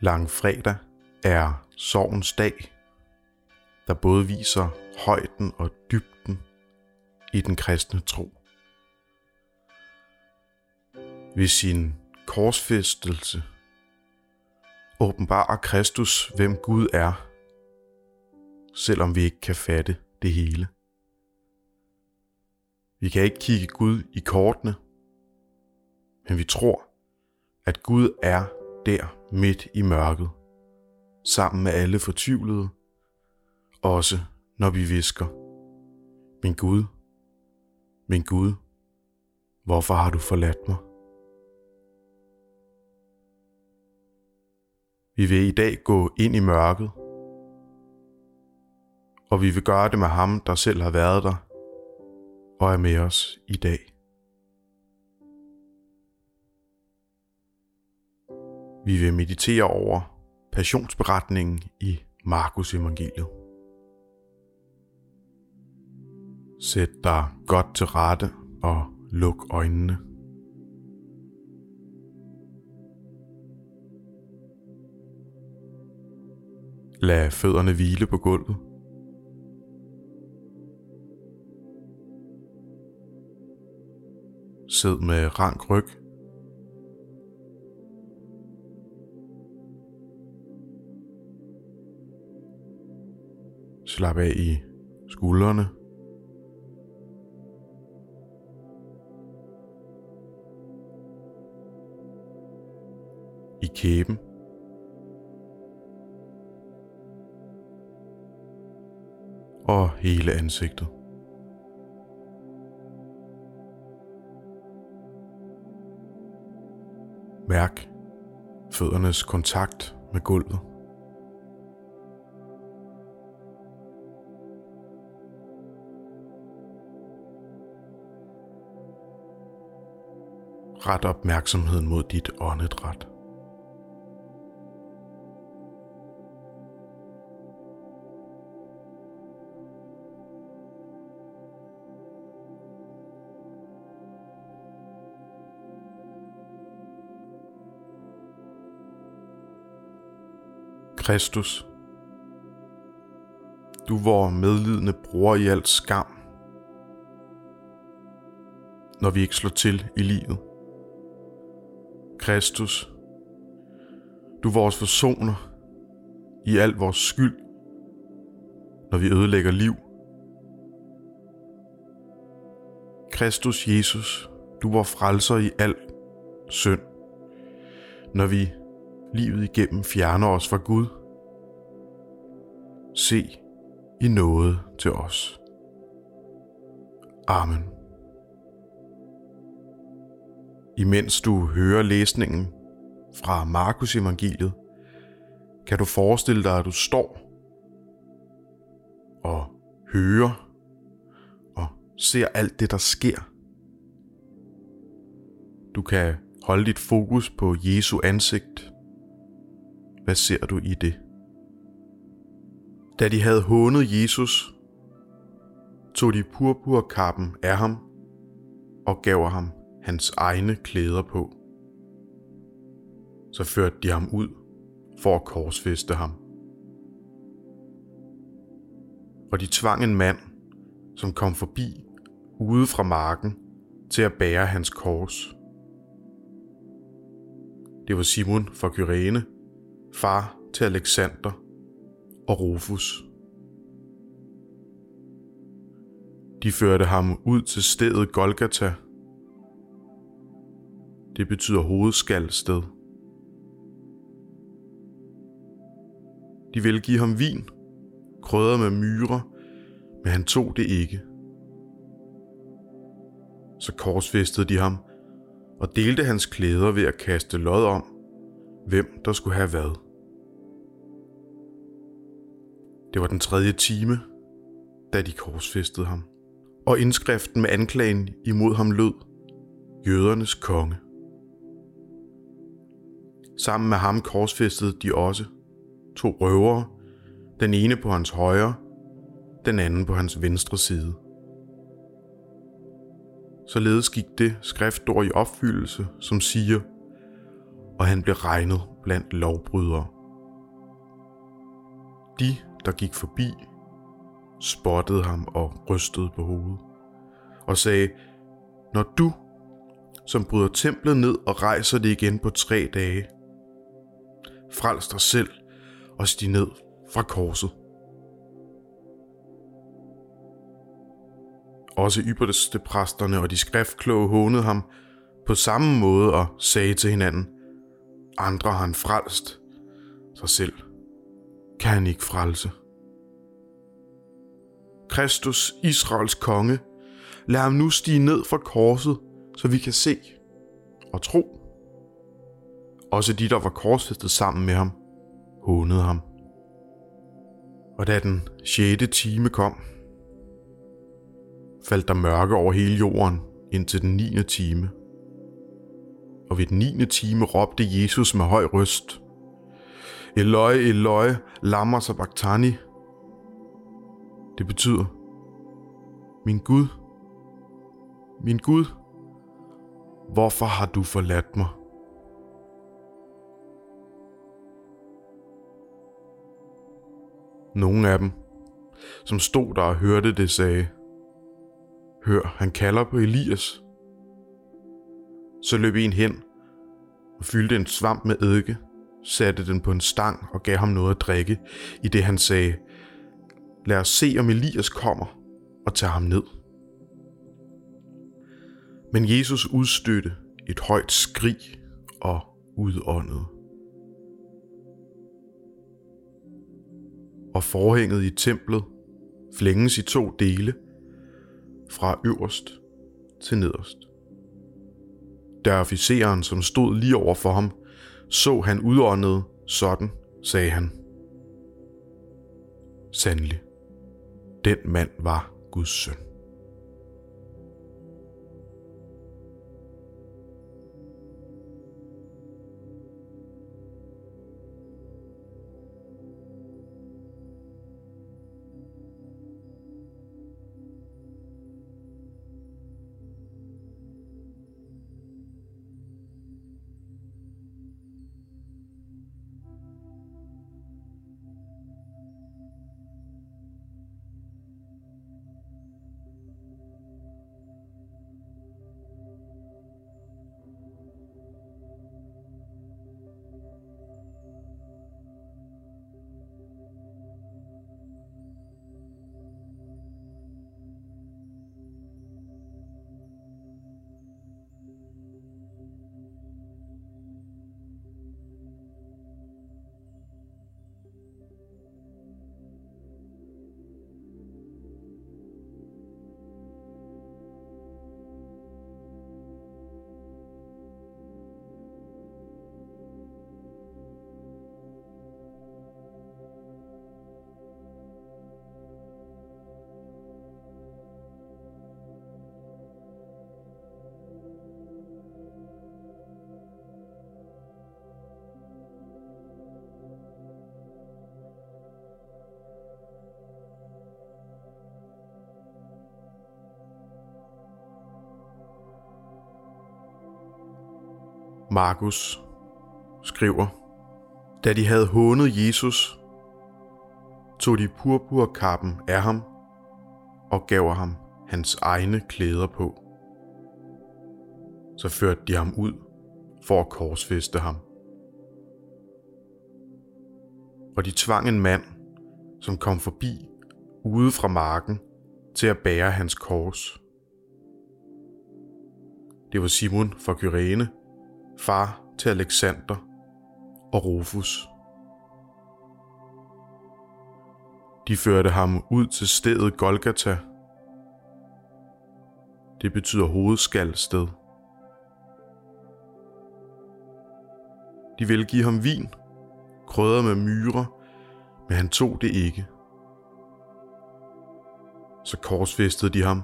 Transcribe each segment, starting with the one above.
Langfredag er sorgens dag, der både viser højden og dybden i den kristne tro. Ved sin korsfæstelse åbenbarer Kristus, hvem Gud er, selvom vi ikke kan fatte det hele. Vi kan ikke kigge Gud i kortene, men vi tror, at Gud er der midt i mørket, sammen med alle fortvivlede, også når vi visker, min Gud, min Gud, hvorfor har du forladt mig? Vi vil i dag gå ind i mørket, og vi vil gøre det med ham, der selv har været der og er med os i dag. Vi vil meditere over passionsberetningen i Markus evangeliet. Sæt dig godt til rette og luk øjnene. Lad fødderne hvile på gulvet. Sid med rank ryg. Slap af i skuldrene. I kæben. Og hele ansigtet. Mærk føddernes kontakt med gulvet. Ret opmærksomheden mod dit åndedræt. Kristus, du vor medlidende bror i alt skam, når vi ikke slår til i livet. Kristus, du vores forsoner i al vores skyld, når vi ødelægger liv. Kristus Jesus, du var frelser i al synd, når vi livet igennem fjerner os fra Gud. Se i noget til os. Amen. Imens du hører læsningen fra Markus evangeliet, kan du forestille dig, at du står og hører og ser alt det, der sker. Du kan holde dit fokus på Jesu ansigt. Hvad ser du i det? Da de havde hånet Jesus, tog de purpurkappen af ham og gav ham hans egne klæder på. Så førte de ham ud for at korsfeste ham. Og de tvang en mand, som kom forbi ude fra marken, til at bære hans kors. Det var Simon fra Kyrene, far til Alexander og Rufus. De førte ham ud til stedet Golgata. Det betyder hovedskalsted. De ville give ham vin, krydret med myrer, men han tog det ikke. Så korsfæstede de ham og delte hans klæder ved at kaste lod om, hvem der skulle have hvad. Det var den tredje time, da de korsfæstede ham. Og indskriften med anklagen imod ham lød, jødernes konge. Sammen med ham korsfæstede de også to røvere, den ene på hans højre, den anden på hans venstre side. Således gik det skriftord i opfyldelse, som siger, og han blev regnet blandt lovbrydere. De, der gik forbi, spottede ham og rystede på hovedet og sagde, når du, som bryder templet ned og rejser det igen på tre dage, frels dig selv og stig ned fra korset. Også ypperste præsterne og de skriftkloge hånede ham på samme måde og sagde til hinanden, andre har han frelst, sig selv kan han ikke frelse. Kristus, Israels konge, lad ham nu stige ned fra korset, så vi kan se og tro. Også de, der var korsfæstet sammen med ham, hånede ham. Og da den sjette time kom, faldt der mørke over hele jorden indtil den niende time. Og ved den niende time råbte Jesus med høj røst, Eloi, Eloi, lama sabachthani. Det betyder, min Gud, min Gud, hvorfor har du forladt mig? Nogle af dem, som stod der og hørte det, sagde, Hør, han kalder på Elias. Så løb en hen og fyldte en svamp med eddike, satte den på en stang og gav ham noget at drikke, i det han sagde, Lad os se, om Elias kommer og tager ham ned. Men Jesus udstødte et højt skrig og udåndede. Og forhænget i templet flænges i to dele, fra øverst til nederst. Da officeren, som stod lige over for ham, så han udåndet sådan, sagde han. Sandelig, den mand var Guds søn. Markus skriver, da de havde hånet Jesus, tog de purpurkappen af ham og gav ham hans egne klæder på. Så førte de ham ud for at korsfeste ham. Og de tvang en mand, som kom forbi ude fra marken, til at bære hans kors. Det var Simon fra Kyrene, far til Alexander og Rufus. De førte ham ud til stedet Golgata. Det betyder hovedskaldsted. De ville give ham vin, krydret med myrer, men han tog det ikke. Så korsfæstede de ham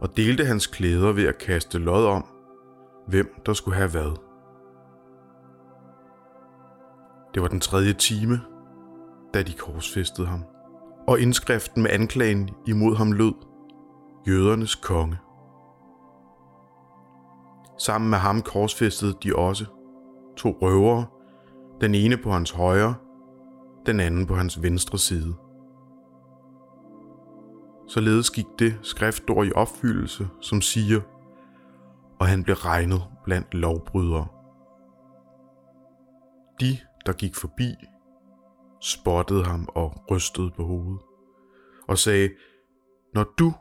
og delte hans klæder ved at kaste lod om, hvem der skulle have hvad. Det var den tredje time, da de korsfæstede ham. Og indskriften med anklagen imod ham lød, jødernes konge. Sammen med ham korsfæstede de også to røvere, den ene på hans højre, den anden på hans venstre side. Således gik det skriftord i opfyldelse, som siger, og han blev regnet blandt lovbrydere. De, der gik forbi, spottede ham og rystede på hovedet, og sagde, når du,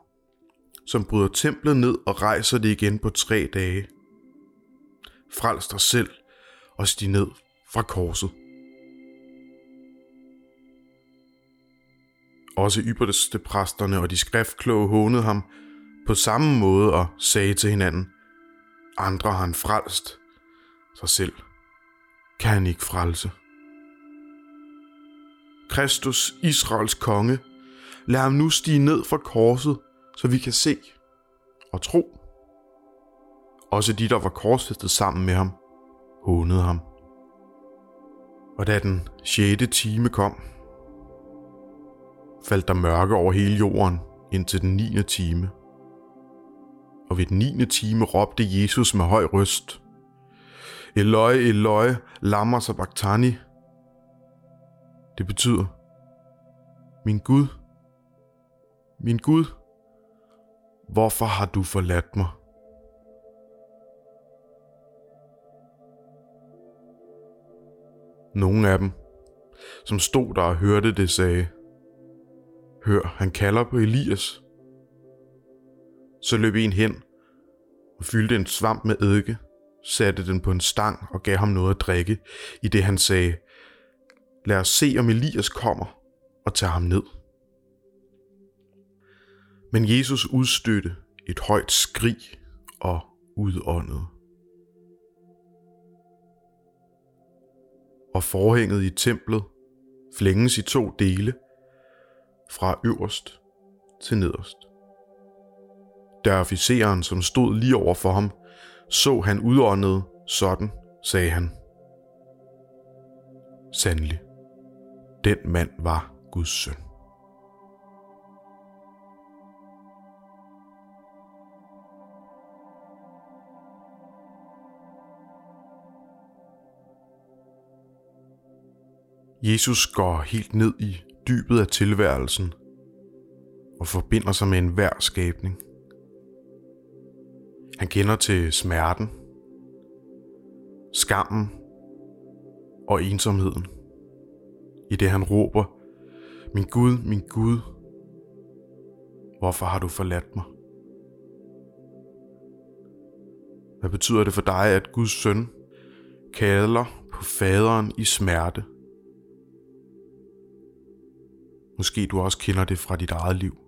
som bryder templet ned og rejser det igen på tre dage, frels dig selv og stig ned fra korset. Også ypperste præsterne og de skriftkloge hånede ham på samme måde og sagde til hinanden, andre har han frelst, sig selv kan han ikke frelse. Kristus, Israels konge, lad ham nu stige ned fra korset, så vi kan se og tro. Også de, der var korsfæstet sammen med ham, hånede ham. Og da den sjette time kom, faldt der mørke over hele jorden indtil den niende time. Og ved den niende time råbte Jesus med høj røst, Eloi, Eloi, lama sabachthani. Det betyder, min Gud, min Gud, hvorfor har du forladt mig? Nogle af dem, som stod der og hørte det, sagde, Hør, han kalder på Elias. Så løb en hen og fyldte en svamp med eddike, satte den på en stang og gav ham noget at drikke, i det han sagde, lad os se, om Elias kommer og tager ham ned. Men Jesus udstødte et højt skrig og udåndede. Og forhænget i templet flænges i to dele, fra øverst til nederst. Der officeren, som stod lige over for ham, så han udåndet, sådan, sagde han. Sandelig, den mand var Guds søn. Jesus går helt ned i dybet af tilværelsen og forbinder sig med enhver skabning. Han kender til smerten, skammen og ensomheden. I det han råber, min Gud, min Gud, hvorfor har du forladt mig? Hvad betyder det for dig, at Guds søn kalder på faderen i smerte? Måske du også kender det fra dit eget liv.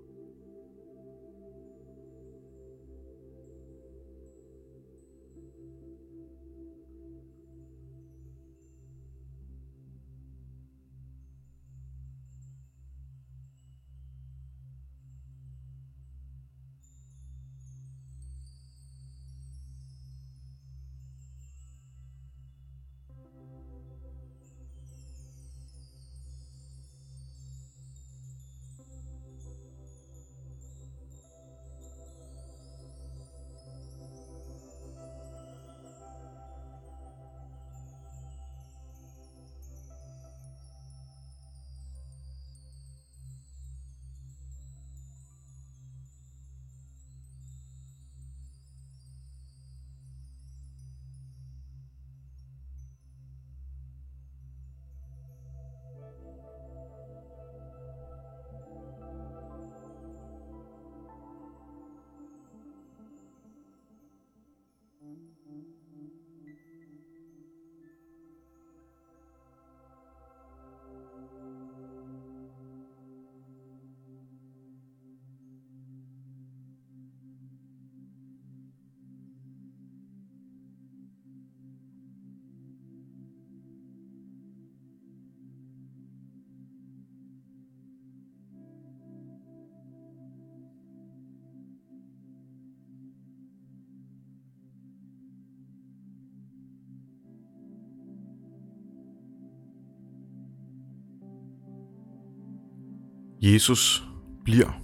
Jesus bliver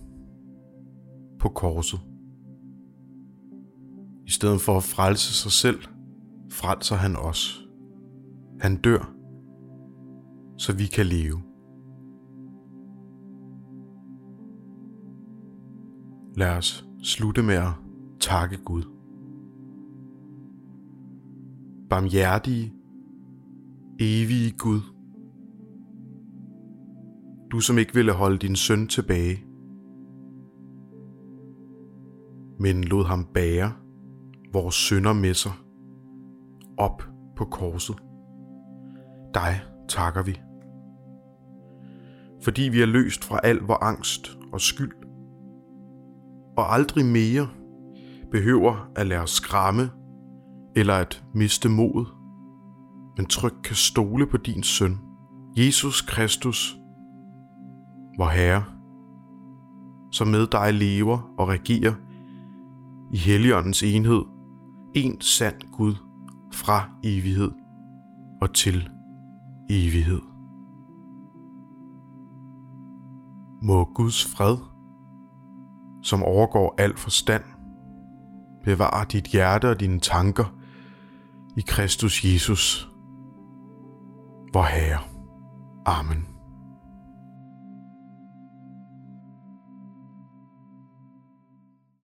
på korset. I stedet for at frelse sig selv, frelser han os. Han dør, så vi kan leve. Lad os slutte med at takke Gud. Barmhjertige, evige Gud. Du som ikke ville holde din søn tilbage, men lod ham bære vores sønder med sig op på korset. Dig takker vi. Fordi vi er løst fra al vor angst og skyld, og aldrig mere behøver at lade os skræmme eller at miste mod, men tryg kan stole på din søn, Jesus Kristus, vor Herre, som med dig lever og regerer i Helligåndens enhed, en sand Gud fra evighed og til evighed. Må Guds fred, som overgår al forstand, bevare dit hjerte og dine tanker i Kristus Jesus, vor Herre. Amen.